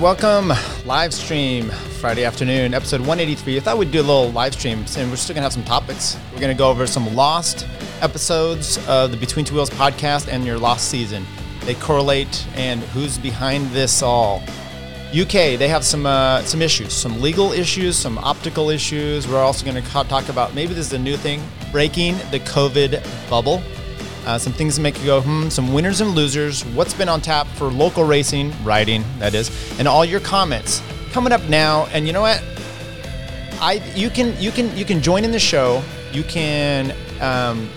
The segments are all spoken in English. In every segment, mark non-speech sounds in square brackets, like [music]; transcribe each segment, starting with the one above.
Welcome, live stream Friday afternoon, episode 183. I thought we'd do a little live stream, and we're still gonna have some topics. We're gonna go over some lost episodes of the Between Two Wheels podcast and your lost season. They correlate, and who's behind this all. UK, they have some uh, some issues, some legal issues, some optical issues. We're also going to talk about maybe this is a new thing, breaking the COVID bubble. Uh, some things to make you go, hmm, some winners and losers, what's been on tap for local racing, riding, that is, and all your comments coming up now. And you know what? I you can you can you can join in the show. You can um,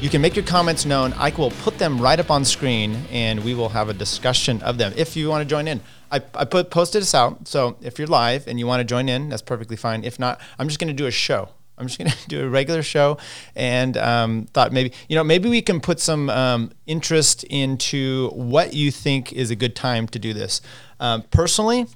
you can make your comments known. I will put them right up on screen, and we will have a discussion of them if you want to join in. I, I put posted this out, so if you're live and you want to join in, that's perfectly fine. If not, I'm just going to do a show. I'm just going [laughs] to do a regular show, and um, thought maybe you know maybe we can put some um, interest into what you think is a good time to do this. Um, personally,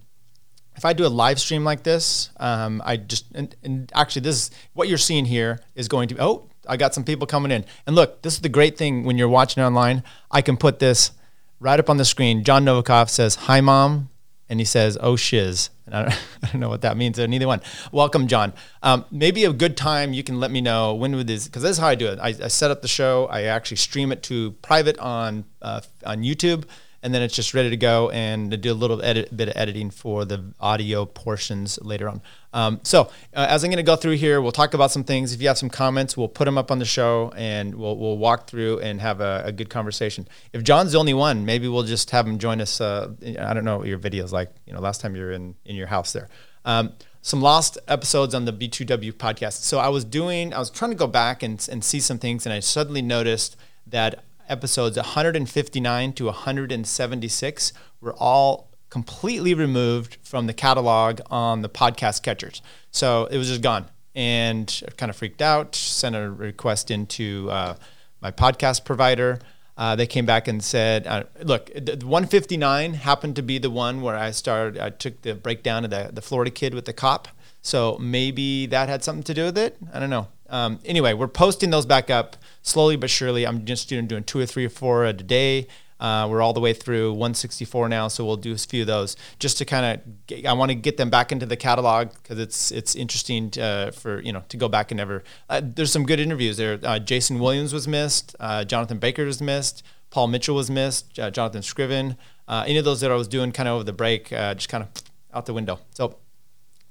if I do a live stream like this, um, I just and, and, actually this is what you're seeing here is going to oh I got some people coming in and look this is the great thing when you're watching online I can put this right up on the screen. John Novikov says hi mom and he says oh shiz and I don't, [laughs] I don't know what that means. Neither one. Welcome, John. Um, maybe a good time you can let me know when would this because this is how I do it. I, I, set up the show. I actually stream it to private on uh, on YouTube, and then it's just ready to go and do a little edit, bit of editing for the audio portions later on. Um, so uh, as I'm going to go through here, we'll talk about some things. If you have some comments, we'll put them up on the show and we'll, we'll walk through and have a, a good conversation. If John's the only one, maybe we'll just have him join us. Uh, I don't know what your videos like. You know, last time you were in in your house there. Um, some lost episodes on the B2W podcast. So I was doing, I was trying to go back and, and see some things, and I suddenly noticed that episodes 159 to 176 were all completely removed from the catalog on the podcast catchers. So it was just gone. And I kind of freaked out, sent a request into uh, my podcast provider. Uh, they came back and said, uh, look, the 159 happened to be the one where I started, I took the breakdown of the, the Florida kid with the cop. So maybe that had something to do with it. I don't know. Um, anyway, we're posting those back up slowly but surely. I'm just doing, doing two or three or four a day. Uh, we're all the way through 164 now, so we'll do a few of those just to kind of. I want to get them back into the catalog because it's it's interesting to, uh, for you know to go back and ever. Uh, there's some good interviews there. Uh, Jason Williams was missed. Uh, Jonathan Baker was missed. Paul Mitchell was missed. Uh, Jonathan Scriven. any of those that I was doing kind of over the break, just kind of out the window. So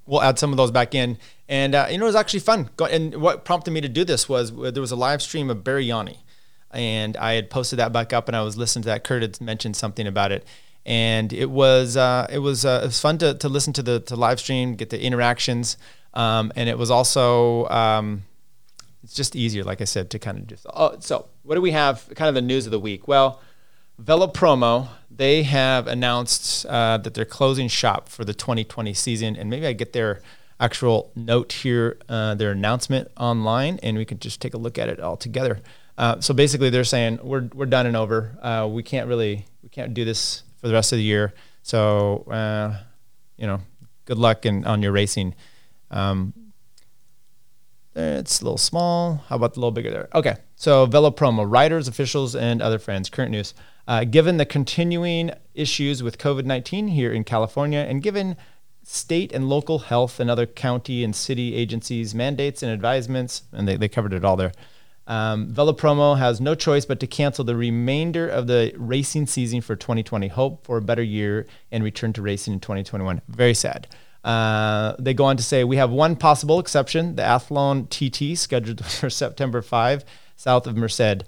we'll add some of those back in. And you know, it was actually fun. And what prompted me to do this was there was a live stream of Barry Yanni and I had posted that back up, and I was listening to that. Kurt had mentioned something about it, and it was uh, it was uh, it was fun to, to listen to the to live stream, get the interactions, um, and it was also um, it's just easier, like I said, to kind of just. Oh, so what do we have? Kind of the news of the week. Well, Velo Promo they have announced uh, that they're closing shop for the 2020 season, and maybe I get their actual note here, uh, their announcement online, and we can just take a look at it all together. Uh, so basically, they're saying we're we're done and over. Uh, we can't really we can't do this for the rest of the year. So uh, you know, good luck in, on your racing. Um, it's a little small. How about a little bigger there? Okay. So Velo Promo, riders, officials, and other friends. Current news. Uh, given the continuing issues with COVID 19 here in California, and given state and local health and other county and city agencies' mandates and advisements, and they, they covered it all there. Um, Velopromo has no choice but to cancel the remainder of the racing season for 2020. Hope for a better year and return to racing in 2021. Very sad. Uh, they go on to say we have one possible exception: the Athlone TT scheduled [laughs] for September 5, south of Merced.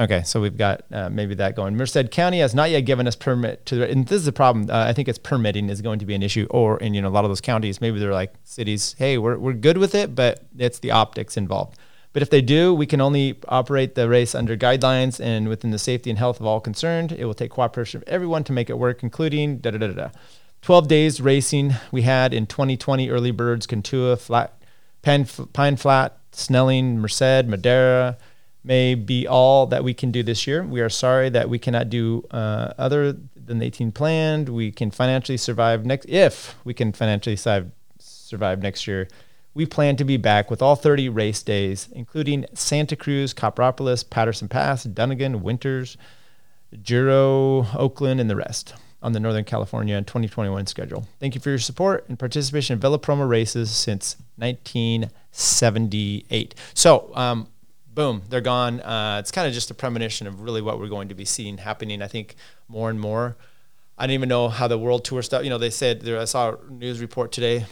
Okay, so we've got uh, maybe that going. Merced County has not yet given us permit to, and this is the problem. Uh, I think it's permitting is going to be an issue, or in you know a lot of those counties, maybe they're like cities. Hey, we're we're good with it, but it's the optics involved. But if they do, we can only operate the race under guidelines and within the safety and health of all concerned. It will take cooperation of everyone to make it work, including da da da da. 12 days racing we had in 2020 early birds, Cantua, Flat, Pine, Pine Flat, Snelling, Merced, Madera may be all that we can do this year. We are sorry that we cannot do uh, other than the 18 planned. We can financially survive next if we can financially survive, next year we plan to be back with all 30 race days, including Santa Cruz, Copperopolis, Patterson Pass, Dunnigan, Winters, Juro, Oakland, and the rest. on the Northern California 2021 schedule. Thank you for your support and participation in Velopromo races since 1978. So, um, boom, they're gone. Uh, it's kind of just a premonition of really what we're going to be seeing happening. I think more and more. I didn't even know how the world tour stuff. You know, they said there. I saw a news report today,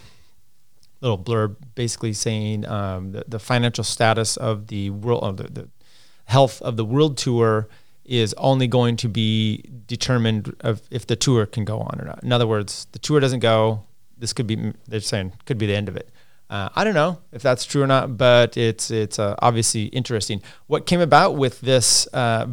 little blurb, basically saying um, the, the financial status of the world, of the, the health of the world tour is only going to be determined of if the tour can go on or not. In other words, the tour doesn't go. This could be they're saying could be the end of it. Uh, I don't know if that's true or not, but it's it's uh, obviously interesting. What came about with this uh,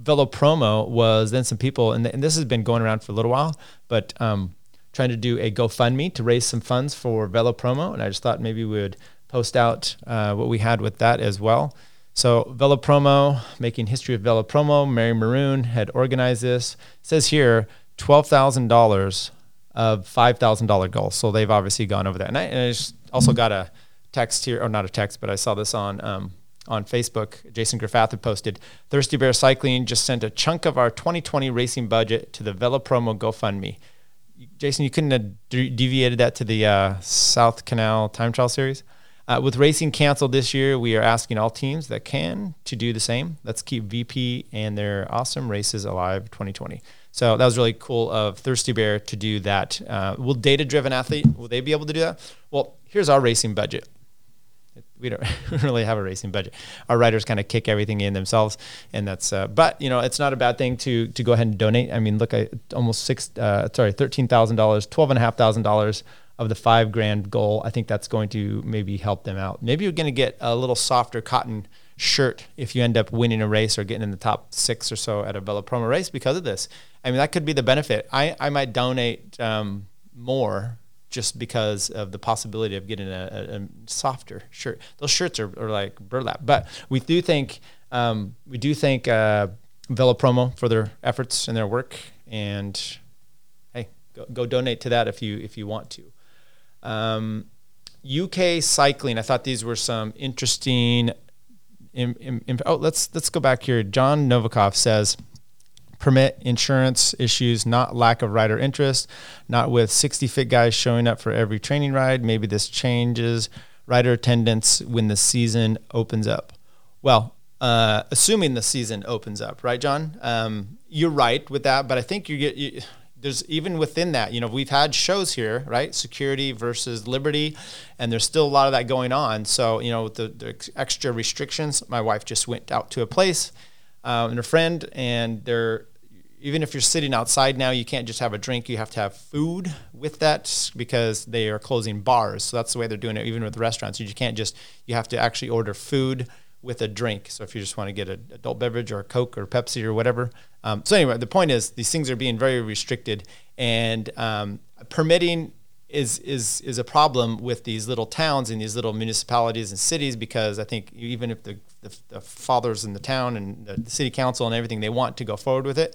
Velopromo was then some people, and, th- and, this has been going around for a little while, but um, trying to do a GoFundMe to raise some funds for Velopromo, and I just thought maybe we would post out uh, what we had with that as well. So Velopromo, making history of Velopromo, Mary Maroon had organized this. It says here twelve thousand dollars of five thousand dollar goals. So they've obviously gone over that. And I, and I just also got a text here, or not a text, but I saw this on um, on Facebook. Jason Graffath had posted Thirsty Bear Cycling just sent a chunk of our 2020 racing budget to the Velopromo GoFundMe. Jason, you couldn't have deviated that to the uh, South Canal Time Trial Series. Uh, with racing canceled this year, we are asking all teams that can to do the same. Let's keep VP and their awesome races alive 2020. So that was really cool of Thirsty Bear to do that. Uh, will data driven athlete, will they be able to do that? Well, here's our racing budget. We don't [laughs] really have a racing budget. Our riders kind of kick everything in themselves, and that's. Uh, but you know, it's not a bad thing to to go ahead and donate. I mean, look, I almost six, uh, sorry, thirteen thousand dollars, twelve and a half thousand dollars of the five grand goal. I think that's going to maybe help them out. Maybe you're going to get a little softer cotton shirt if you end up winning a race or getting in the top six or so at a Velopromo race because of this. I mean, that could be the benefit. I, I might donate um, more just because of the possibility of getting a, a, a softer shirt. Those shirts are, are, like burlap, but we do think um, we do thank uh, Velopromo for their efforts and their work. And hey, go, go donate to that if you if you want to. Um, UK cycling. I thought these were some interesting. In, in, in, oh, let's let's go back here. John Novikov says permit insurance issues, not lack of rider interest, not with 60 fit guys showing up for every training ride. Maybe this changes rider attendance when the season opens up. Well, uh, assuming the season opens up, right, John? Um, you're right with that, but I think you get. You, there's even within that, you know, we've had shows here, right? Security versus liberty, and there's still a lot of that going on. So, you know, the, the extra restrictions. My wife just went out to a place uh, and her friend, and they're even if you're sitting outside now, you can't just have a drink. You have to have food with that because they are closing bars. So that's the way they're doing it, even with restaurants. You can't just you have to actually order food with a drink. So if you just want to get an adult beverage or a Coke or Pepsi or whatever. Um, so anyway, the point is these things are being very restricted, and um, permitting is is is a problem with these little towns and these little municipalities and cities because I think even if the, the, the fathers in the town and the city council and everything they want to go forward with it.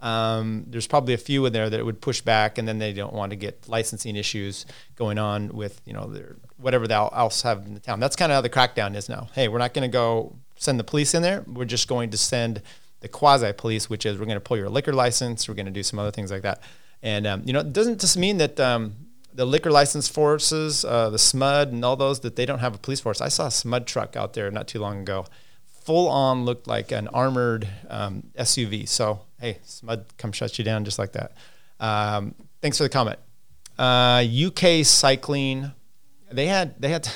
Um, there's probably a few in there that would push back, and then they don't want to get licensing issues going on with you know their whatever they else have in the town. That's kind of how the crackdown is now. Hey, we're not going to go send the police in there. We're just going to send the quasi police, which is we're going to pull your liquor license. We're going to do some other things like that. And um, you know, it doesn't just mean that um, the liquor license forces, uh, the SMUD, and all those that they don't have a police force. I saw a SMUD truck out there not too long ago, full on looked like an armored um, SUV. So hey, SMUD come shut you down just like that. Um, thanks for the comment. Uh, UK cycling, they had they had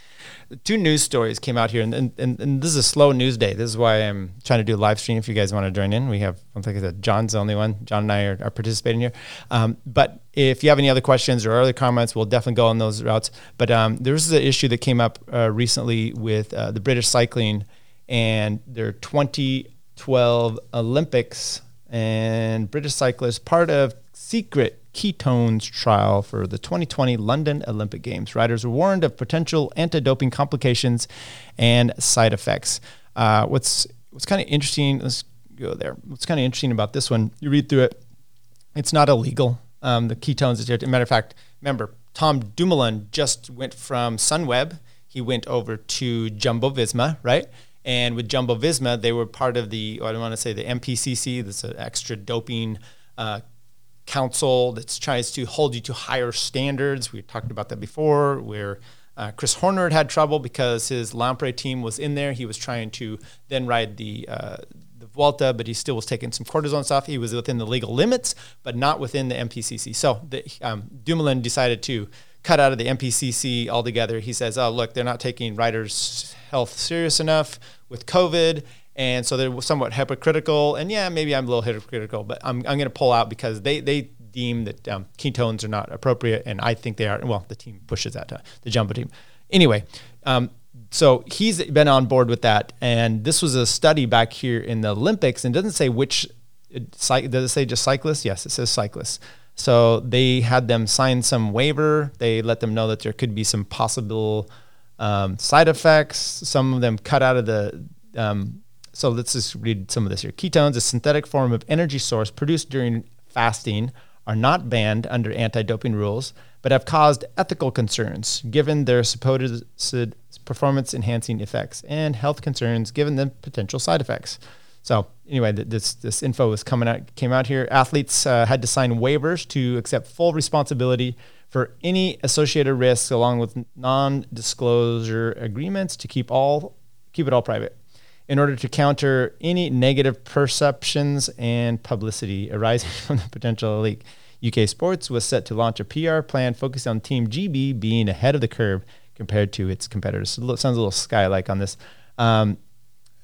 [laughs] two news stories came out here, and, and, and this is a slow news day. This is why I'm trying to do live stream. If you guys want to join in, we have I think that John's the only one. John and I are, are participating here. Um, but if you have any other questions or other comments, we'll definitely go on those routes. But um, there was an issue that came up uh, recently with uh, the British cycling and their 2012 Olympics and British cyclists part of secret ketones trial for the 2020 London Olympic Games. Riders were warned of potential anti-doping complications and side effects. Uh, what's what's kind of interesting? Let's go there. What's kind of interesting about this one? You read through it. It's not illegal. Um, the ketones. As a matter of fact, remember Tom Dumoulin just went from Sunweb. He went over to Jumbo Visma, right? And with Jumbo Visma, they were part of the, I don't want to say the MPCC, that's an extra doping uh, council that tries to hold you to higher standards. We talked about that before, where uh, Chris Horner had had trouble because his Lampre team was in there. He was trying to then ride the uh, the Vuelta, but he still was taking some cortisone stuff. He was within the legal limits, but not within the MPCC. So the, um, Dumoulin decided to cut out of the MPCC altogether. He says, "Oh, look, they're not taking riders' health serious enough with COVID." And so they're somewhat hypocritical. And yeah, maybe I'm a little hypocritical, but I'm, I'm going to pull out because they, they deem that um, ketones are not appropriate. And I think they are. Well, the team pushes that, to the Jumbo team. Anyway, um, so he's been on board with that. And this was a study back here in the Olympics and doesn't say which, does it say just cyclists? Yes, it says cyclists. So they had them sign some waiver. They let them know that there could be some possible um, side effects. Some of them cut out of the um, so let's just read some of this here. Ketones, a synthetic form of energy source produced during fasting, are not banned under anti doping rules, but have caused ethical concerns given their supposed performance enhancing effects and health concerns given the potential side effects. So anyway, this this info was coming out came out here. Athletes uh, had to sign waivers to accept full responsibility for any associated risks, along with non-disclosure agreements to keep all keep it all private in order to counter any negative perceptions and publicity arising [laughs] from the potential leak. UK Sports was set to launch a PR plan focused on Team GB being ahead of the curve compared to its competitors. So it sounds a little sky-like on this. Um,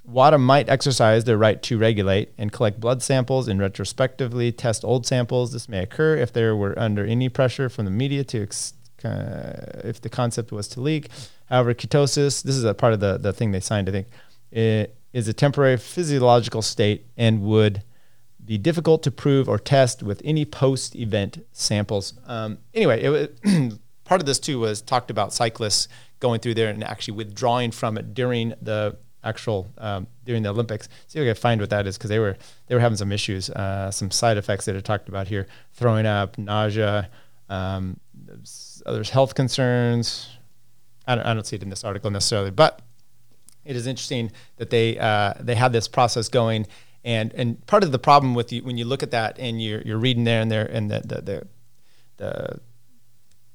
WADA might exercise their right to regulate and collect blood samples and retrospectively test old samples. This may occur if there were under any pressure from the media to ex- uh, if the concept was to leak. However, ketosis, this is a part of the, the thing they signed, I think, it is a temporary physiological state and would be difficult to prove or test with any post-event samples. Um, anyway, it [clears throat] part of this too was talked about cyclists going through there and actually withdrawing from it during the actual um, during the Olympics. See if I can find what that is because they were they were having some issues, uh, some side effects that are talked about here: throwing up, nausea, um, there's health concerns. I don't, I don't see it in this article necessarily, but it is interesting that they uh, they had this process going. And, and part of the problem with you when you look at that and you're, you're reading there and there and the, the, the, the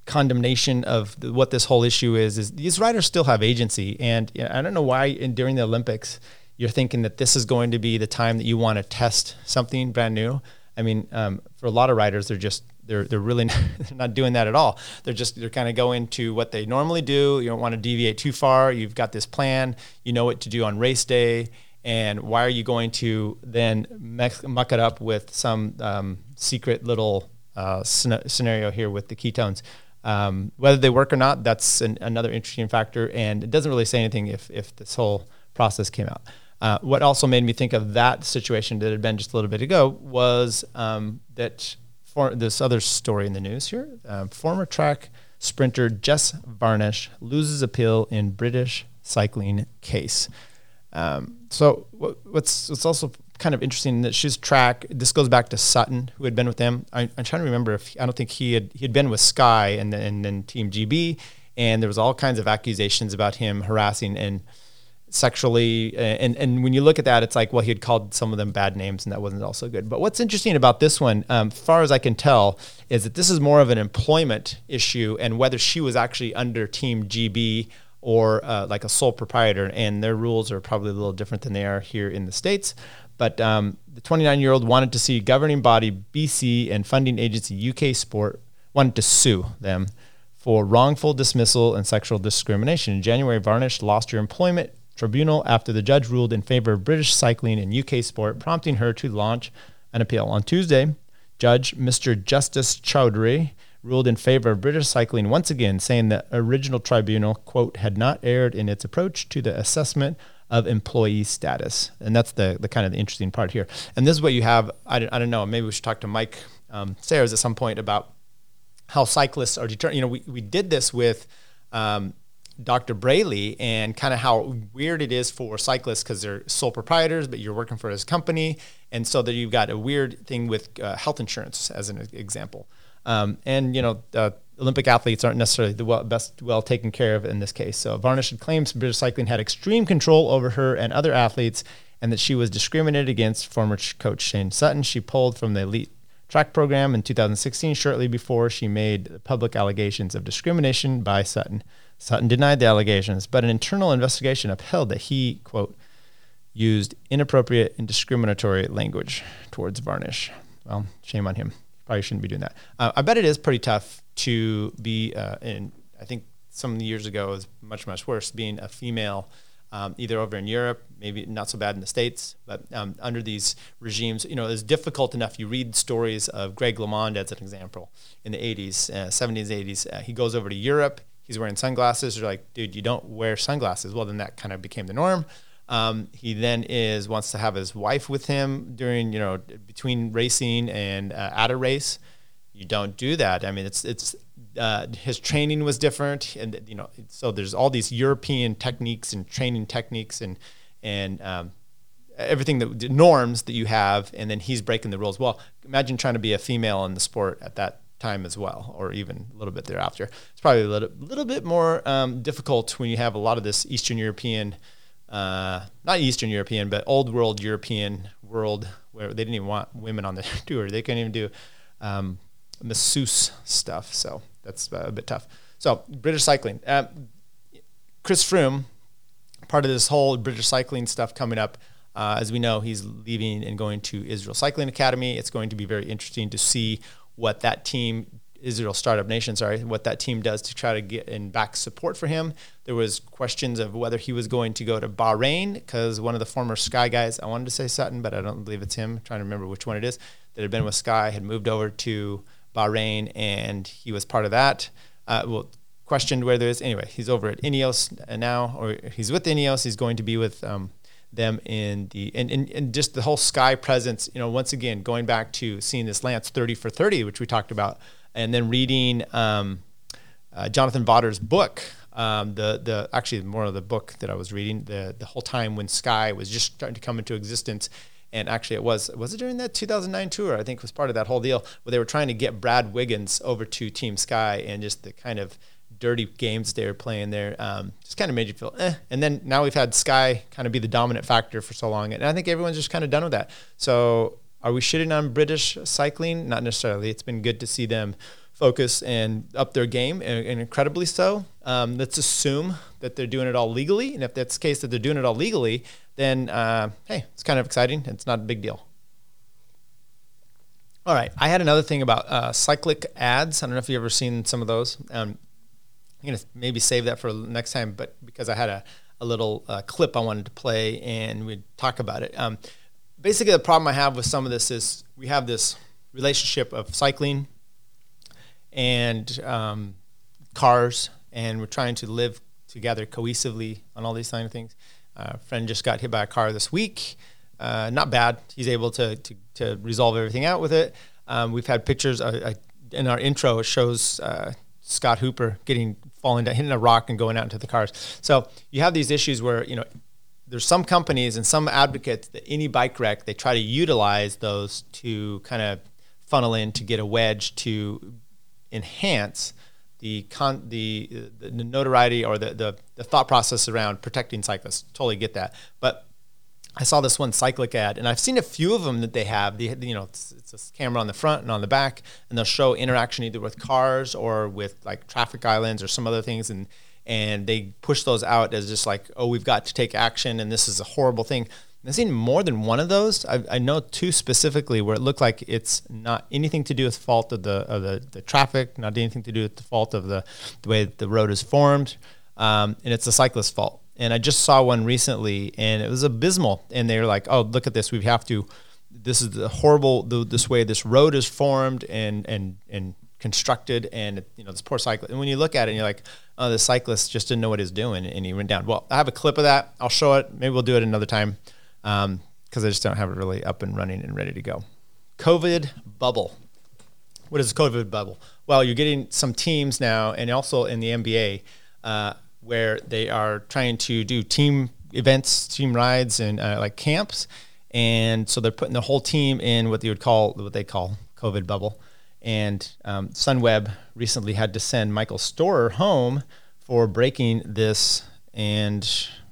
condemnation of the, what this whole issue is is these riders still have agency and you know, I don't know why in, during the Olympics you're thinking that this is going to be the time that you want to test something brand new. I mean, um, for a lot of riders, they're just they're they're really not, [laughs] they're not doing that at all. They're just they're kind of going to what they normally do. You don't want to deviate too far. You've got this plan. You know what to do on race day. And why are you going to then muck it up with some um, secret little uh, scenario here with the ketones? Um, whether they work or not, that's an, another interesting factor. And it doesn't really say anything if if this whole process came out. Uh, what also made me think of that situation that had been just a little bit ago was um, that for this other story in the news here. Um, former track sprinter Jess Varnish loses appeal in British cycling case. Um, so what's what's also kind of interesting that she's track. This goes back to Sutton, who had been with them. I, am trying to remember if I don't think he had he had been with Sky and then, and then Team GB, and there was all kinds of accusations about him harassing and sexually and and when you look at that it's like well he had called some of them bad names and that wasn't also good but what's interesting about this one um, far as i can tell is that this is more of an employment issue and whether she was actually under team gb or uh, like a sole proprietor and their rules are probably a little different than they are here in the states but um, the 29 year old wanted to see governing body bc and funding agency uk sport wanted to sue them for wrongful dismissal and sexual discrimination. In January, Varnish lost her employment tribunal after the judge ruled in favor of British cycling and UK sport, prompting her to launch an appeal. On Tuesday, Judge Mr. Justice Chowdhury ruled in favor of British cycling once again, saying the original tribunal, quote, had not erred in its approach to the assessment of employee status. And that's the, the kind of the interesting part here. And this is what you have. I don't, I don't know. Maybe we should talk to Mike um, Sayers at some point about how cyclists are determined. You know, we, we did this with um, Dr. Braley and kind of how weird it is for cyclists because they're sole proprietors, but you're working for his company. And so that you've got a weird thing with uh, health insurance, as an example. Um, and, you know, uh, Olympic athletes aren't necessarily the well, best well taken care of in this case. So Varnish had claims British Cycling had extreme control over her and other athletes and that she was discriminated against. Former coach Shane Sutton, she pulled from the elite track program in 2016, shortly before she made public allegations of discrimination by Sutton. Sutton denied the allegations, but an internal investigation upheld that he, quote, used inappropriate and discriminatory language towards Varnish. Well, shame on him. Probably shouldn't be doing that. Uh, I bet it is pretty tough to be, uh, in, I think some years ago it was much, much worse, being a female um, either over in Europe, maybe not so bad in the States, but um, under these regimes, you know, it's difficult enough. You read stories of Greg LeMond as an example in the 80s, uh, 70s, 80s. Uh, he goes over to Europe, he's wearing sunglasses. You're like, dude, you don't wear sunglasses. Well, then that kind of became the norm. Um, he then is wants to have his wife with him during, you know, between racing and uh, at a race. You don't do that. I mean, it's it's uh, his training was different, and you know, so there's all these European techniques and training techniques and and um, everything that norms that you have, and then he's breaking the rules. Well, imagine trying to be a female in the sport at that time as well, or even a little bit thereafter. It's probably a little, little bit more um, difficult when you have a lot of this Eastern European, uh, not Eastern European, but old world European world where they didn't even want women on the [laughs] tour. They couldn't even do um, masseuse stuff. So that's uh, a bit tough. So British cycling. Uh, Chris Froome, part of this whole British cycling stuff coming up. Uh, as we know, he's leaving and going to Israel Cycling Academy. It's going to be very interesting to see what that team, Israel Startup Nation, sorry, what that team does to try to get in back support for him. There was questions of whether he was going to go to Bahrain because one of the former Sky guys, I wanted to say Sutton, but I don't believe it's him. I'm trying to remember which one it is that had been with Sky had moved over to Bahrain, and he was part of that. Uh, well, questioned whether it's anyway. He's over at Ineos now, or he's with Ineos. He's going to be with um, them in the and, and, and just the whole Sky presence. You know, once again, going back to seeing this Lance thirty for thirty, which we talked about, and then reading um, uh, Jonathan Vaughters' book. Um, the the actually more of the book that I was reading the the whole time when Sky was just starting to come into existence and actually it was was it during that 2009 tour i think was part of that whole deal where they were trying to get brad wiggins over to team sky and just the kind of dirty games they were playing there um, just kind of made you feel eh. and then now we've had sky kind of be the dominant factor for so long and i think everyone's just kind of done with that so are we shitting on british cycling not necessarily it's been good to see them focus and up their game, and, and incredibly so. Um, let's assume that they're doing it all legally, and if that's the case that they're doing it all legally, then uh, hey, it's kind of exciting. It's not a big deal. All right, I had another thing about uh, Cycliq ads. I don't know if you've ever seen some of those. Um, I'm gonna maybe save that for next time, but because I had a, a little uh, clip I wanted to play and we'd talk about it. Um, basically, the problem I have with some of this is we have this relationship of cycling and um, cars, and we're trying to live together cohesively on all these kind of things. Uh, friend just got hit by a car this week. Uh, not bad. He's able to, to, to, resolve everything out with it. Um, we've had pictures uh, in our intro. It shows uh, Scott Hooper getting falling down, hitting a rock, and going out into the cars. So you have these issues where you know there's some companies and some advocates that any bike wreck they try to utilize those to kind of funnel in to get a wedge to enhance the con- the, the notoriety or the, the, the thought process around protecting cyclists. Totally get that, but I saw this one Cycliq ad, and I've seen a few of them that they have. The, you know, it's, it's, a camera on the front and on the back, and they'll show interaction either with cars or with like traffic islands or some other things, and and they push those out as just like, oh, we've got to take action, and this is a horrible thing. I've seen more than one of those. I, I, know two specifically where it looked like it's not anything to do with fault of the of the, the traffic, not anything to do with the fault of the the way the road is formed, um, and it's a cyclist's fault. And I just saw one recently, and it was abysmal. And they're like, "Oh, look at this. We have to. This is the horrible. The, this way this road is formed and and and constructed, and you know this poor cyclist. And when you look at it, and you're like, oh, the cyclist just didn't know what he's doing, and he went down. Well, I have a clip of that. I'll show it. Maybe we'll do it another time because um, I just don't have it really up and running and ready to go. COVID bubble. What is COVID bubble? Well, you're getting some teams now, and also in the NBA, uh, where they are trying to do team events, team rides, and uh, like camps. And so they're putting the whole team in what they would call what they call COVID bubble. And um, Sunweb recently had to send Michael Storer home for breaking this and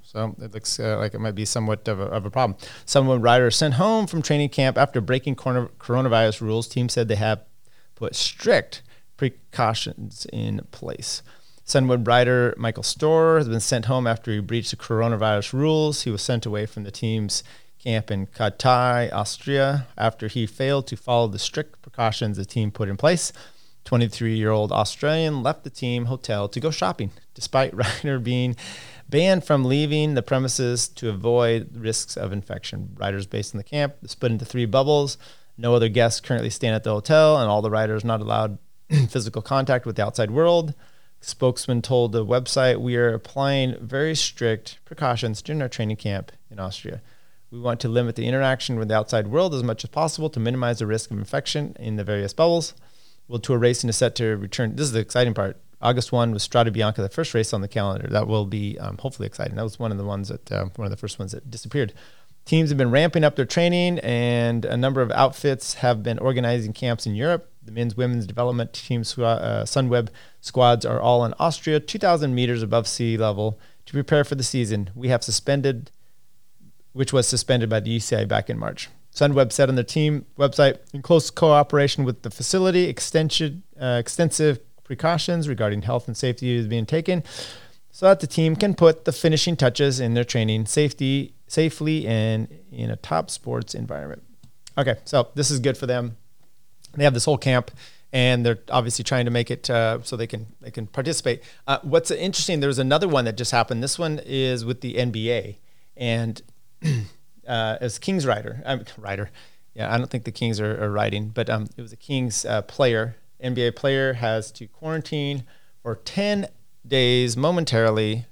So it looks uh, like it might be somewhat of a, of a problem. Someone rider sent home from training camp after breaking corona, coronavirus rules. Team said they have put strict precautions in place. Sunweb rider Michael Storer has been sent home after he breached the coronavirus rules. He was sent away from the team's camp in Kühtai, Austria, after he failed to follow the strict precautions the team put in place. 23 year old Australian left the team hotel to go shopping, despite [laughs] Ryder being banned from leaving the premises to avoid risks of infection. Riders based in the camp split into three bubbles. No other guests currently staying at the hotel, and all the riders not allowed [clears throat] physical contact with the outside world. Spokesman told the website, We are applying very strict precautions during our training camp in Austria. We want to limit the interaction with the outside world as much as possible to minimize the risk of infection in the various bubbles. World Tour racing is set to return. This is the exciting part. August 1 was Strada Bianca, the first race on the calendar. That will be um, hopefully exciting. That was one of the ones that, uh, one of the first ones that disappeared. Teams have been ramping up their training, and a number of outfits have been organizing camps in Europe. The men's, women's development team, uh, Sunweb squads are all in Austria, 2,000 meters above sea level to prepare for the season. We have suspended, which was suspended by the UCI back in March. Sunweb said on their team website, in close cooperation with the facility, extension, uh, extensive precautions regarding health and safety is being taken so that the team can put the finishing touches in their training safety safely and in a top sports environment. Okay, so this is good for them. They have this whole camp, and they're obviously trying to make it uh, so they can they can participate. Uh, what's interesting? There's another one that just happened. This one is with the NBA, and [clears throat] uh, as Kings rider, I'm [laughs] rider. Yeah, I don't think the Kings are, are riding, but um, it was a Kings uh, player, NBA player, has to quarantine for ten days momentarily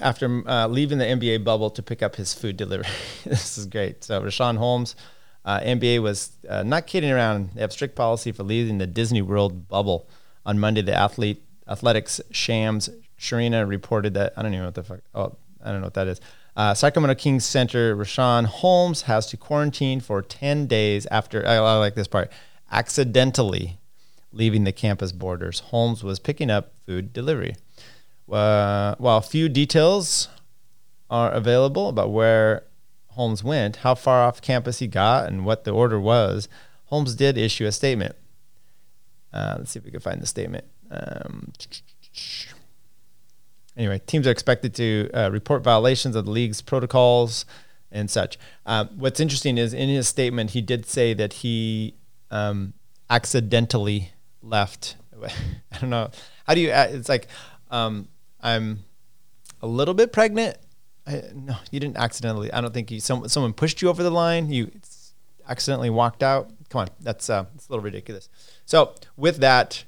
after uh, leaving the NBA bubble to pick up his food delivery. [laughs] this is great. So Richaun Holmes, uh, NBA was uh, not kidding around. They have strict policy for leaving the Disney World bubble. On Monday, the athlete athletics Shams Charania reported that I don't even know what the fuck. Oh, I don't know what that is. Uh, Sacramento Kings center Richaun Holmes has to quarantine for 10 days after, I, I like this part, accidentally leaving the campus borders. Holmes was picking up food delivery. Uh, while few details are available about where Holmes went, how far off campus he got, and what the order was, Holmes did issue a statement. Uh, let's see if we can find the statement. Um, anyway, teams are expected to uh, report violations of the league's protocols and such. Um, what's interesting is in his statement, he did say that he um, accidentally left. [laughs] I don't know. How do you, uh, it's like, um, I'm a little bit pregnant. I, no, you didn't accidentally. I don't think you. Some, someone pushed you over the line. You accidentally walked out. Come on, that's uh, that's a little ridiculous. So with that,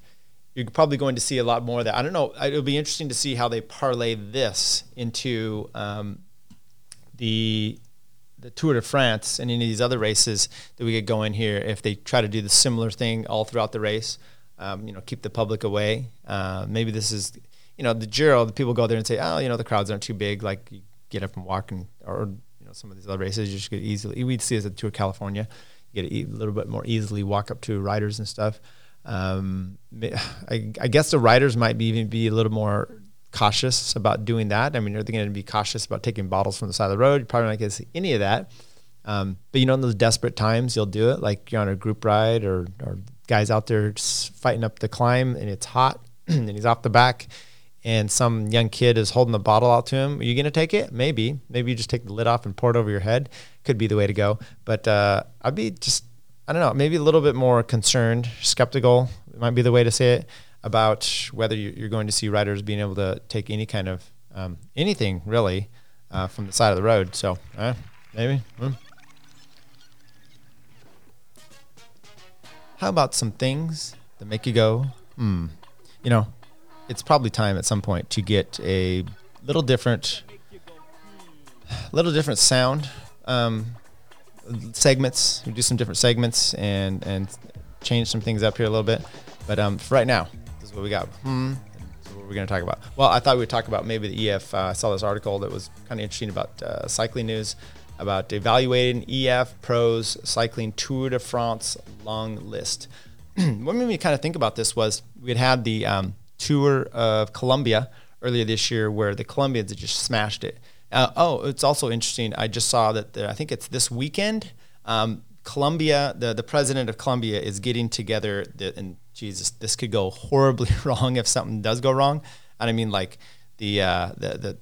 you're probably going to see a lot more of that. I don't know. It'll be interesting to see how they parlay this into um, the the Tour de France and any of these other races that we get going here. If they try to do the similar thing all throughout the race, um, you know, keep the public away. Uh, maybe this is you know, the Giro, the people go there and say, oh, you know, the crowds aren't too big. Like you get up and walk and, or, you know, some of these other races, you just get easily, we'd see as a Tour California, you get a little bit more easily walk up to riders and stuff. Um, I, I guess the riders might be even be a little more cautious about doing that. I mean, are they going to be cautious about taking bottles from the side of the road? You're probably not going to see any of that. Um, but you know, in those desperate times, you'll do it. Like you're on a group ride, or or guys out there fighting up the climb, and it's hot, [clears throat] and he's off the back and some young kid is holding the bottle out to him, are you going to take it? Maybe. Maybe you just take the lid off and pour it over your head. Could be the way to go. But uh, I'd be just, I don't know, maybe a little bit more concerned, skeptical, might be the way to say it, about whether you're going to see riders being able to take any kind of um, anything really uh, from the side of the road. So uh, maybe. Mm. How about some things that make you go, hmm? You know, it's probably time at some point to get a little different, little different sound um, segments. We do some different segments and and change some things up here a little bit. But um, for right now, this is what we got. Hmm. what we're going to talk about. Well, I thought we would talk about maybe the EF. Uh, I saw this article that was kind of interesting about uh, cycling news about evaluating EF pros cycling Tour de France long list. [clears throat] what made me kind of think about this was we had had the um, tour of Colombia earlier this year where the Colombians had just smashed it. Uh, oh, it's also interesting. I just saw that the, I think it's this weekend. Um, Colombia, the, the president of Colombia is getting together, the, and Jesus, this could go horribly [laughs] wrong if something does go wrong. And I mean, like the uh, the the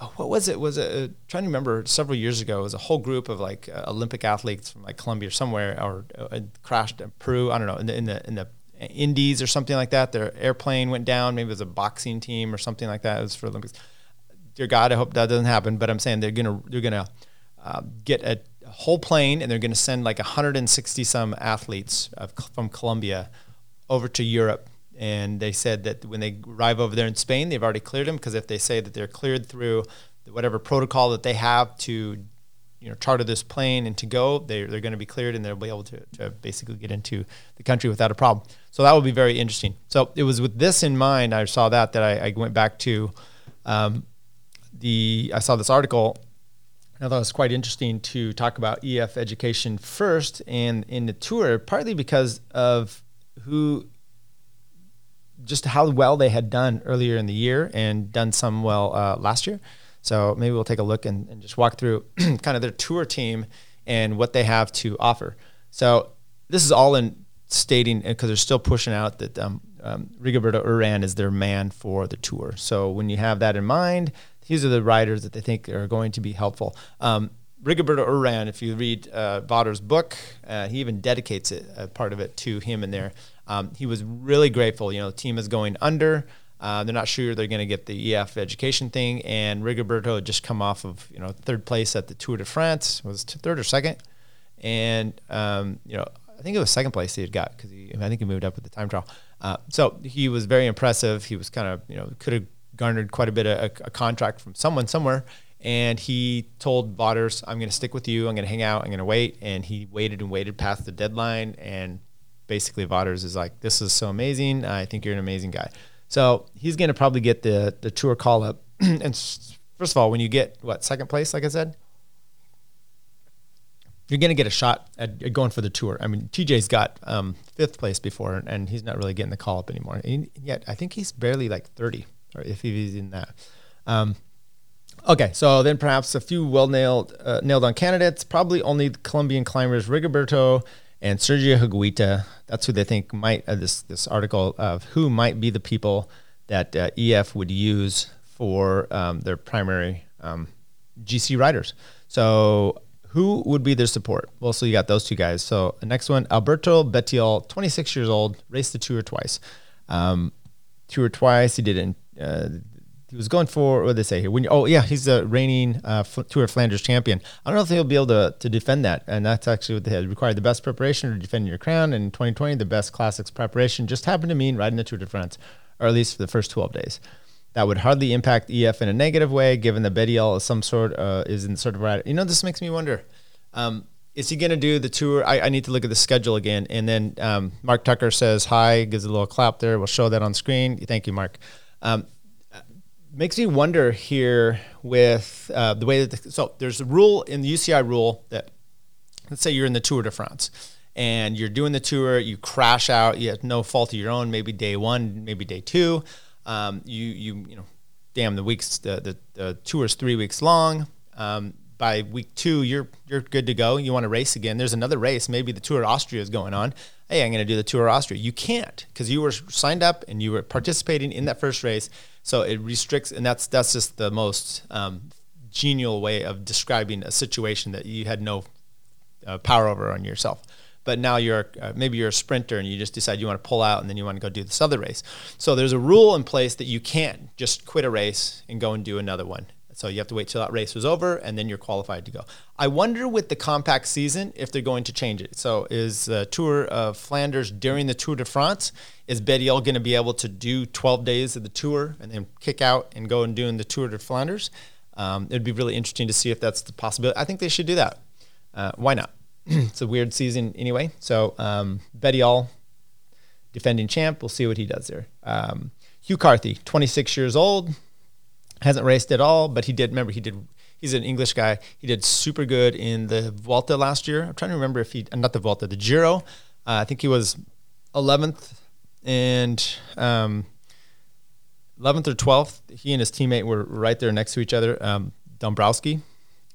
oh, what was it? Was it uh, trying to remember? Several years ago, it was a whole group of like uh, Olympic athletes from like Colombia or somewhere, or uh, crashed in Peru. I don't know in the in the in the Andes or something like that. Their airplane went down. Maybe it was a boxing team or something like that. It was for Olympics. Dear God, I hope that doesn't happen. But I'm saying they're gonna they're gonna uh, get a whole plane and they're to send like 160 some athletes of, from Colombia over to Europe. And they said that when they arrive over there in Spain, they've already cleared them because if they say that they're cleared through whatever protocol that they have to, you know, charter this plane and to go, they're, they're going to be cleared and they'll be able to, to basically get into the country without a problem. So that will be very interesting. So it was with this in mind, I saw that, that I, I went back to um, the, I saw this article I thought it was quite interesting to talk about EF education first and in the tour, partly because of who, just how well they had done earlier in the year and done some well uh, last year. So maybe we'll take a look and, and just walk through [clears throat] kind of their tour team and what they have to offer. So this is all in stating because they're still pushing out that um, um, Rigoberto Uran is their man for the tour. So when you have that in mind, these are the riders that they think are going to be helpful. Um, Rigoberto Uran, if you read uh, book, uh, he even dedicates it, uh, part of it, to him in there. Um, he was really grateful. You know, the team is going under. Uh, they're not sure they're going to get the EF education thing, and Rigoberto had just come off of you know third place at the Tour de France. Was third or second, and um, you know I think it was second place he had got because I think he moved up with the time trial. Uh, so he was very impressive. He was kind of you know could have garnered quite a bit of a, a contract from someone somewhere. And he told Vaughters, I'm going to stick with you. I'm going to hang out. I'm going to wait. And he waited and waited past the deadline. And basically, Vaughters is like, This is so amazing. I think you're an amazing guy. So he's going to probably get the, the tour call up. [clears throat] and first of all, when you get what, second place, like I said, you're going to get a shot at, at, going for the tour. I mean, TJ's got um, fifth place before, and he's not really getting the call up anymore. And yet, I think he's barely like 30 or [laughs] if he's in that. Um, okay, so then perhaps a few well nailed uh, nailed on candidates. Probably only Colombian climbers Rigoberto and Sergio Higuita. That's who they think might uh, this this article of who might be the people that uh, EF would use for um, their primary um, GC riders. So who would be their support? Well, so you got those two guys. So the next one, Alberto Bettiol, 26 years old, raced the tour twice. Um, tour twice. He did it in uh, he was going for what did they say here? When oh yeah, he's the reigning uh, Tour of Flanders champion. I don't know if he'll be able to, to defend that, and that's actually what they had required the best preparation to defend your crown. In 2020, the best classics preparation just happened to mean riding the Tour de France, or at least for the first 12 days. That would hardly impact EF in a negative way, given that Bettiol is some sort uh, is in sort of rider. You know, this makes me wonder. Um, is he going to do the tour? I, I, need to look at the schedule again. And then um, Mark Tucker says hi, gives a little clap there. We'll show that on screen. Thank you, Mark. Um, makes me wonder here with uh, the way that the, so there's a rule in the UCI rule that let's say you're in the Tour de France and you're doing the tour, you crash out, you have no fault of your own, maybe day one, maybe day two, um, you you you know, damn the weeks the the, the tour is three weeks long. Um, by week two, you're you're good to go. You want to race again. There's another race. Maybe the Tour of Austria is going on. Hey, I'm going to do the Tour Austria. You can't because you were signed up and you were participating in that first race. So it restricts, and that's that's just the most um, genial way of describing a situation that you had no uh, power over on yourself. But now you're uh, maybe you're a sprinter and you just decide you want to pull out and then you want to go do this other race. So there's a rule in place that you can't just quit a race and go and do another one. So you have to wait till that race was over, and then you're qualified to go. I wonder with the compact season if they're going to change it. So is the Tour of Flanders during the Tour de France? Is Bettiol going to be able to do 12 days of the tour and then kick out and go and doing the Tour de Flanders? Um, it'd be really interesting to see if that's the possibility. I think they should do that. Uh, why not? [clears throat] it's a weird season anyway. So um, Bettiol, defending champ, we'll see what he does there. Um, Hugh Carthy, 26 years old, hasn't raced at all, but he did. Remember, he did. He's an English guy. He did super good in the Vuelta last year. I'm trying to remember if he not the Vuelta, the Giro. Uh, I think he was 11th, and um, 11th or 12th, he and his teammate were right there next to each other, um, Dombrowski.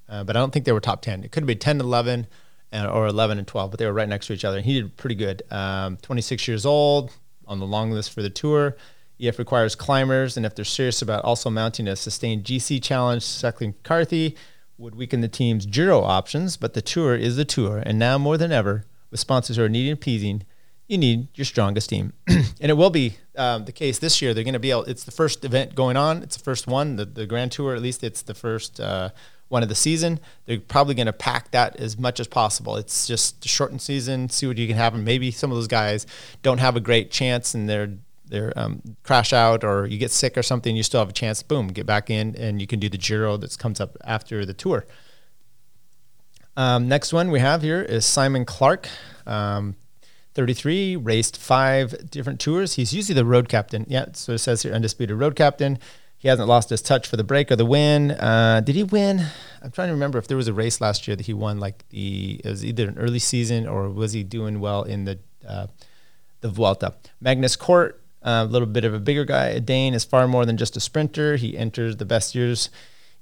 Uh, but I don't think they were top 10. It could have been 10 11 and, or 11 and 12, but they were right next to each other. And he did pretty good. Um, 26 years old, on the long list for the tour. EF requires climbers, and if they're serious about also mounting a sustained GC challenge, Cycling Carthy would weaken the team's Giro options, but the tour is the tour, and now more than ever, with sponsors who are needing appeasing, you need your strongest team. [clears throat] and it will be um, the case this year. They're going to be able, it's the first event going on. It's the first one, the, the Grand Tour, at least it's the first uh, one of the season. They're probably going to pack that as much as possible. It's just a shortened season, see what you can have. And maybe some of those guys don't have a great chance and they're they're um, crash out or you get sick or something, you still have a chance. Boom, get back in, and you can do the Giro that comes up after the tour. Um, next one we have here is Simon Clark, um, 33, raced five different tours. He's usually the road captain. Yeah, so it says here undisputed road captain. He hasn't lost his touch for the break or the win. Uh, did he win? I'm trying to remember if there was a race last year that he won. Like the it was either an early season or was he doing well in the uh, the Vuelta? Magnus Cort a little bit of a bigger guy. Dane is far more than just a sprinter. He enters the best years.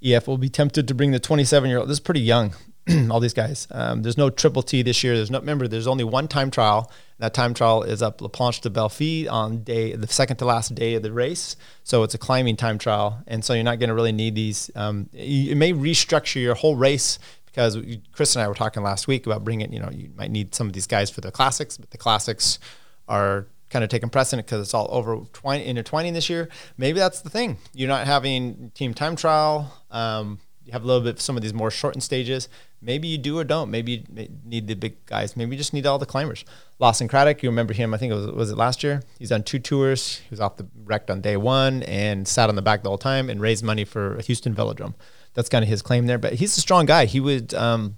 EF will be tempted to bring the 27 year old. This is pretty young. [clears throat] all these guys. Um, there's no triple T this year. There's no remember. There's only one time trial. That time trial is up La Planche de Belfi on day the second to last day of the race. So it's a climbing time trial, and so you're not going to really need these. Um, you, it may restructure your whole race because Chris and I were talking last week about bringing. You know, you might need some of these guys for the classics, but the classics are kind of taking precedent because it's all over intertwining this year. Maybe that's the thing. You're not having team time trial. Um, you have a little bit of some of these more shortened stages. Maybe you do or don't. Maybe you need the big guys. Maybe you just need all the climbers. Lawson Craddock, you remember him? I think it was was it last year. He's done two tours. He was off the wrecked on day one and sat on the back the whole time and raised money for Houston Velodrome. That's kind of his claim there. But he's a strong guy. He would um,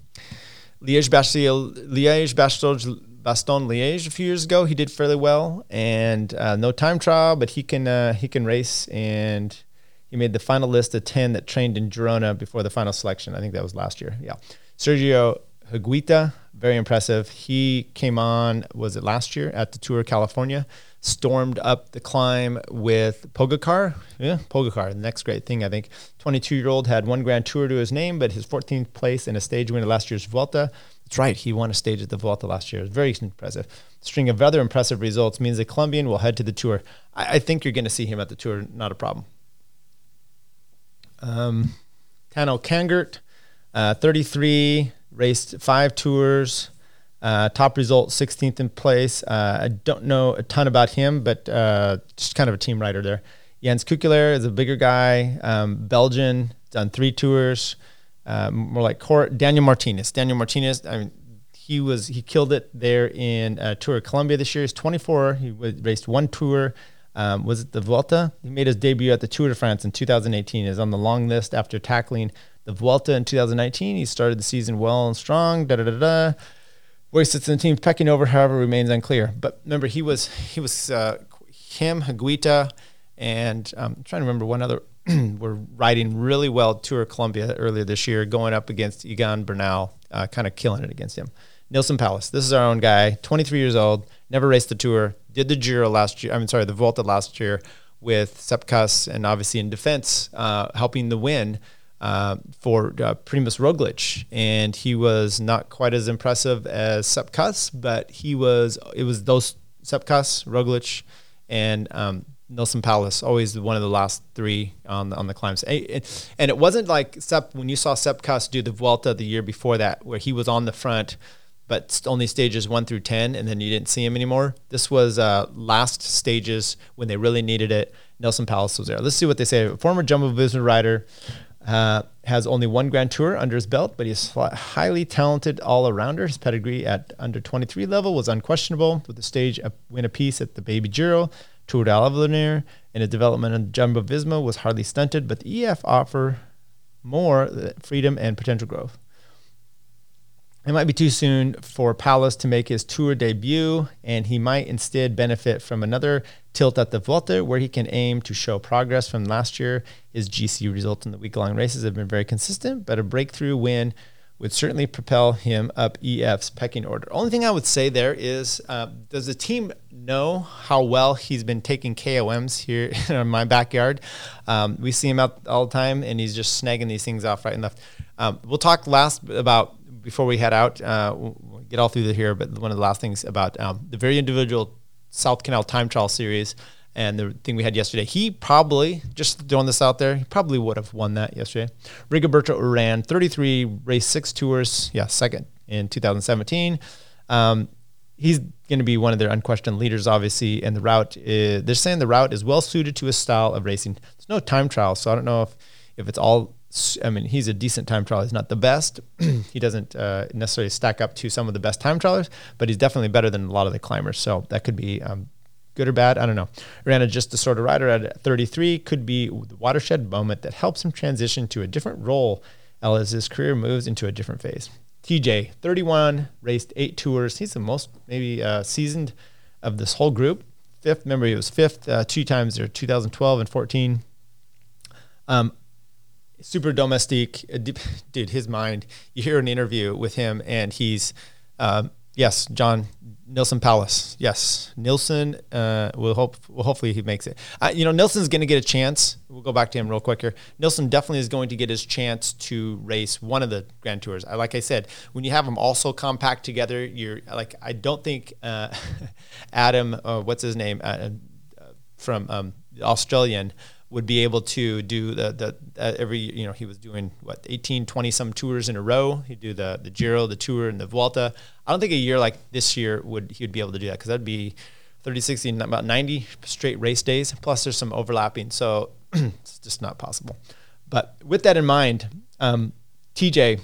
Liège Bastogne Bastogne Liège a few years ago. He did fairly well, and uh, no time trial, but he can uh, he can race, and he made the final list of ten that trained in Girona before the final selection. I think that was last year. Yeah, Sergio Higuita, very impressive. He came on was it last year at the Tour of California, stormed up the climb with Pogacar. Yeah, Pogacar, the next great thing I think. 22 year old had one Grand Tour to his name, but his 14th place in a stage win at last year's Vuelta that's right. He won a stage at the Vuelta last year. It's very impressive. String of other impressive results means the Colombian will head to the tour. I, I think you're going to see him at the tour. Not a problem. Um, Tanel Kangert, uh, 33, raced five tours. Uh, top result, 16th in place. Uh, I don't know a ton about him, but uh, just kind of a team rider there. Jens Keukeleire is a bigger guy, um, Belgian, done three tours uh, more like Cort, Daniel Martinez. Daniel Martinez, I mean, he was he killed it there in uh, Tour of Colombia this year. He's 24. He raced one tour. Um, was it the Vuelta? He made his debut at the Tour de France in 2018. Is on the long list after tackling the Vuelta in 2019. He started the season well and strong. Da da da da. Where he sits in the team pecking over, however, remains unclear. But remember, he was he was uh, him, Higuita, and um, I'm trying to remember one other [clears throat] were riding really well Tour Colombia earlier this year, going up against Egan Bernal, uh, kind of killing it against him. Neilson Powless, this is our own guy, 23 years old, never raced the Tour, did the Giro last year. I'm sorry, the Volta last year with Sepp Kuss and obviously in defense, uh, helping the win. Uh, for uh, Primoz Roglic, and he was not quite as impressive as Sepp Kuss, but he was. It was those Sepp Kuss, Roglic, and um, Neilson Powless, always one of the last three on the, on the climbs. And it wasn't like Sepp, when you saw Sepp Kuss do the Vuelta the year before that, where he was on the front, but only stages one through 10, and then you didn't see him anymore. This was uh, last stages when they really needed it. Nelson Powless was there. Let's see what they say. Former Jumbo Visma rider uh, has only one Grand Tour under his belt, but he's highly talented all-arounder. His pedigree at under 23 level was unquestionable, with the stage win a piece at the Baby Giro Tour de l'Avenir and its development in Jumbo Visma was hardly stunted, but the EF offer more freedom and potential growth. It might be too soon for Powless to make his tour debut, and he might instead benefit from another tilt at the Vuelta, where he can aim to show progress from last year. His GC results in the week long races have been very consistent, but a breakthrough win would certainly propel him up EF's pecking order. Only thing I would say there is, uh, does the team know how well he's been taking KOMs here [laughs] in my backyard? Um, we see him out all the time, and he's just snagging these things off right and left. Um, we'll talk last about before we head out. Uh, we'll get all through the here, but one of the last things about um, the very individual South Canal Time Trial Series and the thing we had yesterday, he probably, just throwing this out there, he probably would have won that yesterday. Rigoberto Uran, 33, race six tours, yeah, second in 2017. Um, he's going to be one of their unquestioned leaders, obviously, and the route, is, they're saying the route is well suited to his style of racing. There's no time trial, so I don't know if, if it's all I mean, he's a decent time trial. He's not the best. [clears throat] he doesn't uh, necessarily stack up to some of the best time trialers, but he's definitely better than a lot of the climbers. So that could be um, good or bad. I don't know. Ran a just the sort of rider at 33 could be the watershed moment that helps him transition to a different role as his career moves into a different phase. Tejay, 31, raced eight tours. He's the most maybe uh, seasoned of this whole group. Fifth, remember he was fifth uh, two times there, 2012 and 14. Um, super domestique, uh, [laughs] dude. His mind. You hear an interview with him, and he's um, yes, John Neilson Powless. Yes, Neilson uh, will hope. Well, hopefully he makes it. Uh, you know, Neilson's going to get a chance. We'll go back to him real quick here. Neilson definitely is going to get his chance to race one of the Grand Tours. Like I said, when you have them all so compact together, you're like I don't think uh, [laughs] Adam, uh, what's his name, uh, uh, from um, Australian would be able to do the, the uh, every you know he was doing what 18 20 some tours in a row. He'd do the the Giro the Tour and the Vuelta. I don't think a year like this year would he would be able to do that because that'd be 30 60 about 90 straight race days. Plus there's some overlapping so [clears throat] it's just not possible. But with that in mind um, Tejay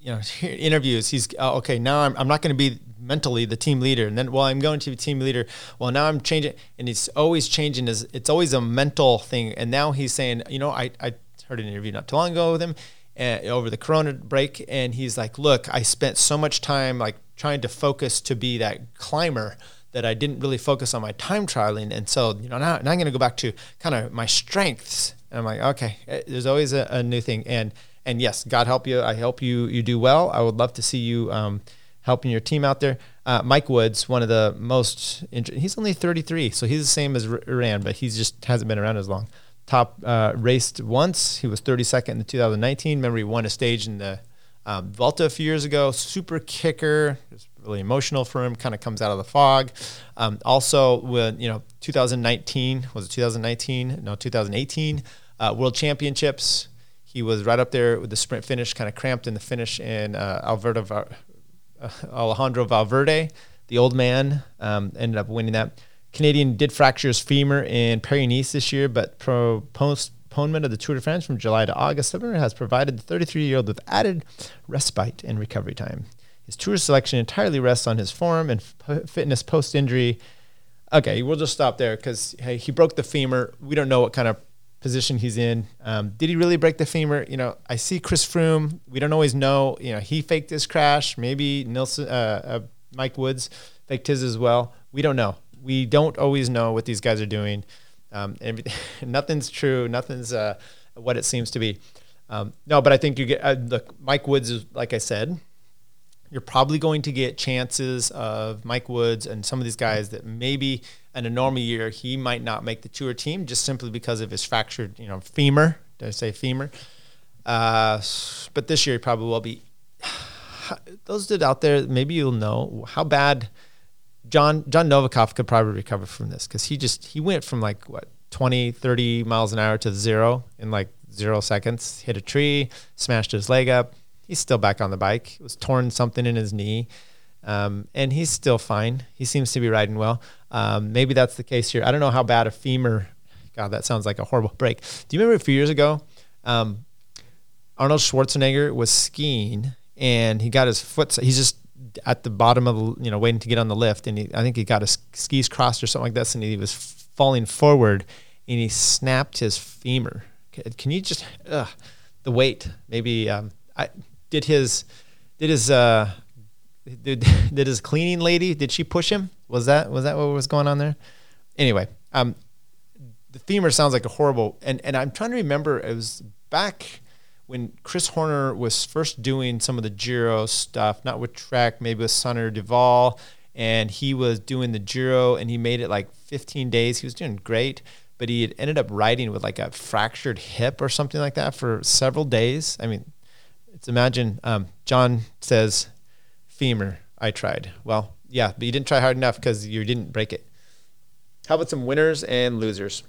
you know [laughs] interviews he's uh, okay now I'm, I'm not going to be mentally the team leader. And then well i'm going to be team leader. Well now i'm changing and he's always changing his it's always a mental thing. And now he's saying you know i, I heard an interview not too long ago with him uh, over the corona break and he's like look i spent so much time like trying to focus to be that climber that i didn't really focus on my time trialing. And so you know now, now i'm going to go back to kind of my strengths. And i'm like okay eh, there's always a, a, new thing. And and yes god help you i hope you you do well i would love to see you um, helping your team out there. Uh, Mike Woods, one of the most, he's only 33, so he's the same as Uran, but he just hasn't been around as long. Top uh, raced once. He was 32nd in 2019. Remember, he won a stage in the um, Vuelta a few years ago. Super kicker. It's really emotional for him. Kind of comes out of the fog. Um, also, when you know, 2019 was it 2019? No, 2018 uh, World Championships. He was right up there with the sprint finish, kind of cramped in the finish in uh, Alberta, uh, Alejandro Valverde, the old man, um, ended up winning that. Canadian did fracture his femur in Paris Nice this year, but pro postponement of the Tour de France from July to August has provided the 33 year old with added respite and recovery time. His tour selection entirely rests on his form and f- fitness post injury. Okay, we'll just stop there because hey, he broke the femur. We don't know what kind of position he's in. Um, did he really break the femur? You know, I see Chris Froome. We don't always know. You know, he faked his crash. Maybe Neilson, uh, uh, Mike Woods faked his as well. We don't know. We don't always know what these guys are doing. Um, [laughs] nothing's true. Nothing's uh, what it seems to be. Um, no, but I think you get uh, look. Mike Woods is like I said. You're probably going to get chances of Mike Woods and some of these guys that maybe in a normal year, he might not make the tour team just simply because of his fractured, you know, femur. Did I say femur? Uh, but this year he probably will be. [sighs] Those that out there, maybe you'll know how bad John John Novikov could probably recover from this because he just he went from like what 20, 30 miles an hour to zero in like zero seconds. Hit a tree, smashed his leg up. He's still back on the bike. It was torn something in his knee. Um, and he's still fine. He seems to be riding well. Um, maybe that's the case here. I don't know how bad a femur. God, that sounds like a horrible break. Do you remember a few years ago? Um, Arnold Schwarzenegger was skiing and he got his foot. He's just at the bottom of the, you know, waiting to get on the lift, and he, I think he got his skis crossed or something like this, and he was falling forward, and he snapped his femur. Can you just ugh, the weight? Maybe um, I did his did his uh, did, [laughs] did his cleaning lady did she push him? Was that was that what was going on there? Anyway, um, the femur sounds like a horrible and and I'm trying to remember it was back when Chris Horner was first doing some of the Giro stuff, not with Trek, maybe with Saunier Duval, and he was doing the Giro and he made it like 15 days. He was doing great, but he had ended up riding with like a fractured hip or something like that for several days. I mean, it's imagine um, John says femur. I tried. Well, yeah, but you didn't try hard enough because you didn't break it. How about some winners and losers?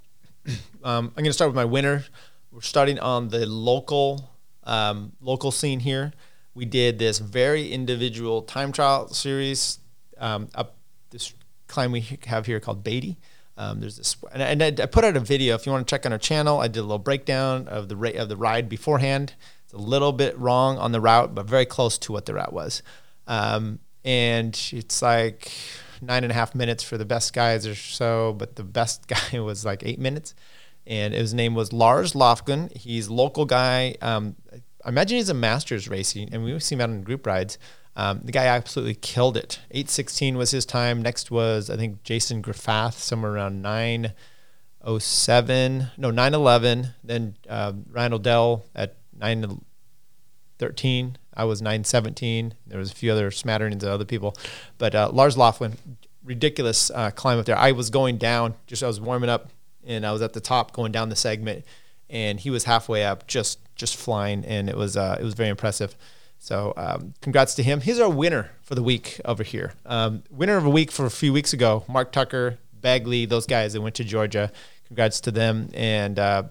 [clears throat] um, I'm going to start with my winner. We're starting on the local um, local scene here. We did this very individual time trial series um, up this climb we have here called Beatty. Um, there's this, and, I, and I, put out a video. If you want to check on our channel, I did a little breakdown of the rate of the ride beforehand. It's a little bit wrong on the route, but very close to what the route was. Um, and it's like nine and a half minutes for the best guys or so, but the best [laughs] guy was like eight minutes. And his name was Lars Lofgren. He's local guy. Um, I imagine he's a masters racing, and we see him out on group rides. Um, the guy absolutely killed it. 816 was his time. Next was, I think, Jason Graffath, somewhere around 907. No, 911. Then uh, Ryan O'Dell at 913. I was 917. There was a few other smatterings of other people. But uh, Lars Laughlin, ridiculous uh, climb up there. I was going down, just I was warming up, and I was at the top going down the segment, and he was halfway up, just just flying, and it was uh, it was very impressive. So um, congrats to him. He's our winner for the week over here. Um, winner of a week for a few weeks ago, Mark Tucker, Bagley, those guys that went to Georgia. Congrats to them. And uh,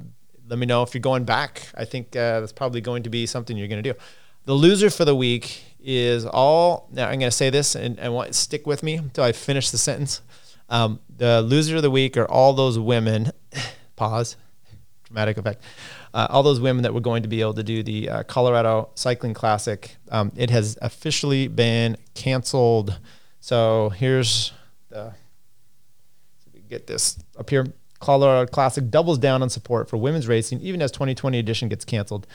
let me know if you're going back. I think uh, that's probably going to be something you're going to do. The loser for the week is all. Now I'm going to say this and, and want stick with me until I finish the sentence. Um, the loser of the week are all those women. [laughs] pause. Dramatic effect uh, all those women that were going to be able to do the uh, Colorado Cycling Classic. Um, it has officially been canceled. So here's the get this up here. Colorado Classic doubles down on support for women's racing, even as 2020 edition gets canceled.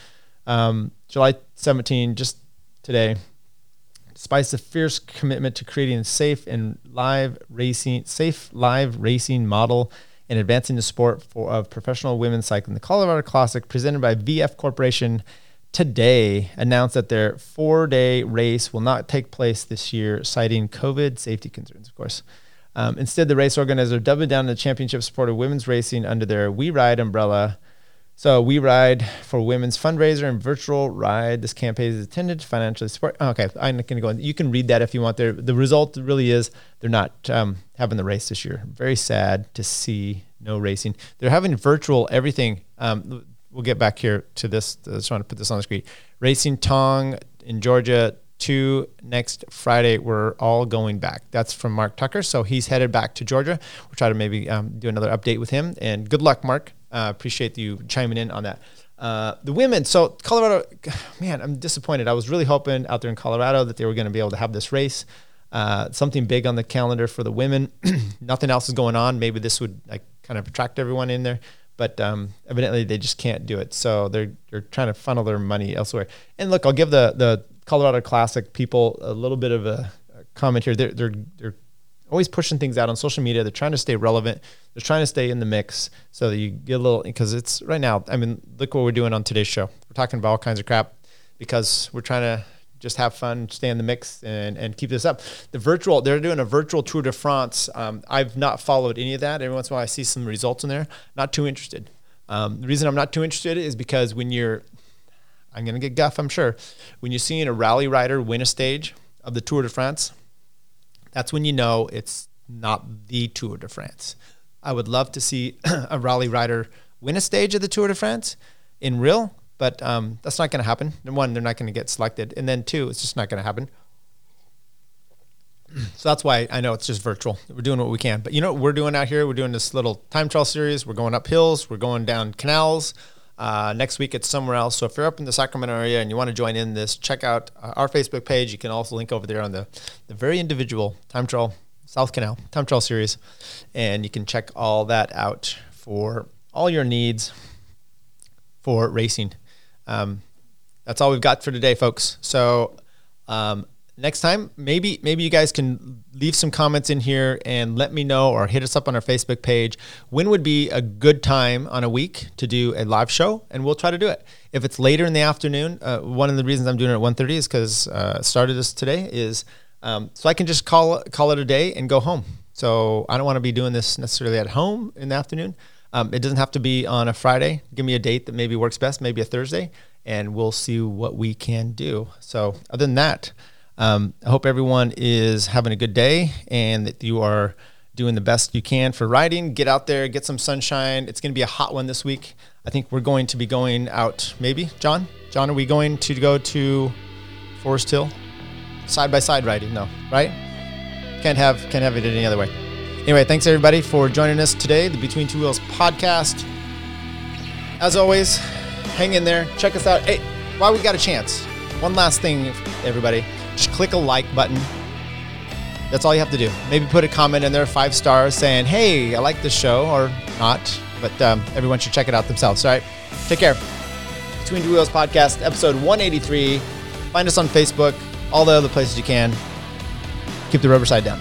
Um, July 17, just today, despite the fierce commitment to creating a safe and live racing, safe live racing model and advancing the sport for, of professional women's cycling. The Colorado Classic, presented by VF Corporation, today announced that their four day race will not take place this year, citing COVID safety concerns, of course. Um, instead, the race organizer doubled down on the championship sport of women's racing under their We Ride umbrella. So, We Ride for Women's fundraiser and virtual ride. This campaign is intended to financially support. Oh, okay, I'm not going to go. You can read that if you want. There, the result really is they're not um, having the race this year. Very sad to see no racing. They're having virtual everything. Um, we'll get back here to this. I just want to put this on the screen. Racing Tong in Georgia to next Friday. We're all going back. That's from Mark Tucker. So he's headed back to Georgia. We'll try to maybe um, do another update with him. And good luck, Mark. Uh, appreciate you chiming in on that. Uh, the women, so Colorado, [sighs] man, I'm disappointed. I was really hoping out there in Colorado that they were going to be able to have this race. Uh, something big on the calendar for the women. [clears throat] Nothing else is going on. Maybe this would like kind of attract everyone in there, but um, evidently they just can't do it. So they're they're trying to funnel their money elsewhere. And look, I'll give the the Colorado Classic people a little bit of a, comment here. They're they're they're always pushing things out on social media. They're trying to stay relevant. They're trying to stay in the mix so that you get a little because it's right now. I mean, look what we're doing on today's show. We're talking about all kinds of crap because we're trying to just have fun, stay in the mix, and and keep this up. The virtual, they're doing a virtual Tour de France. Um, I've not followed any of that. Every once in a while, I see some results in there. Not too interested. Um, the reason I'm not too interested is because when you're, I'm gonna get guff, I'm sure. When you're seeing a rally rider win a stage of the Tour de France, that's when you know it's not the Tour de France. I would love to see [clears throat] a rally rider win a stage of the Tour de France in real but um, that's not going to happen. And one, they're not going to get selected, and then two, it's just not going to happen. [clears throat] So that's why I know it's just virtual. We're doing what we can. But you know what we're doing out here? We're doing this little time trial series. We're going up hills. We're going down canals. Uh, next week it's somewhere else. So if you're up in the Sacramento area and you want to join in this, check out our Facebook page. You can also link over there on the, the very individual time trial South Canal time trial series, and you can check all that out for all your needs for racing. Um, that's all we've got for today, folks. So um, next time, maybe maybe you guys can leave some comments in here and let me know, or hit us up on our Facebook page. When would be a good time on a week to do a live show, and we'll try to do it. If it's later in the afternoon, uh, one of the reasons I'm doing it at 1.30 is because uh, started this today is um, so I can just call call it a day and go home. So I don't want to be doing this necessarily at home in the afternoon. Um, it doesn't have to be on a Friday. Give me a date that maybe works best, maybe a Thursday, and we'll see what we can do. So other than that. Um, I hope everyone is having a good day and that you are doing the best you can for riding. Get out there, get some sunshine. It's going to be a hot one this week. I think we're going to be going out, maybe. John? John, are we going to go to Forest Hill? Side by side riding? No, right? Can't have, can't have it any other way. Anyway, thanks everybody for joining us today, the Between Two Wheels podcast. As always, hang in there. Check us out. Hey, while we got a chance, one last thing, everybody just click a like button. That's all you have to do. Maybe put a comment in there, five stars, saying, hey, I like this show, or not. But um, everyone should check it out themselves. All right. Take care. Between Two Wheels Podcast, episode 183. Find us on Facebook, all the other places you can. Keep the rubber side down.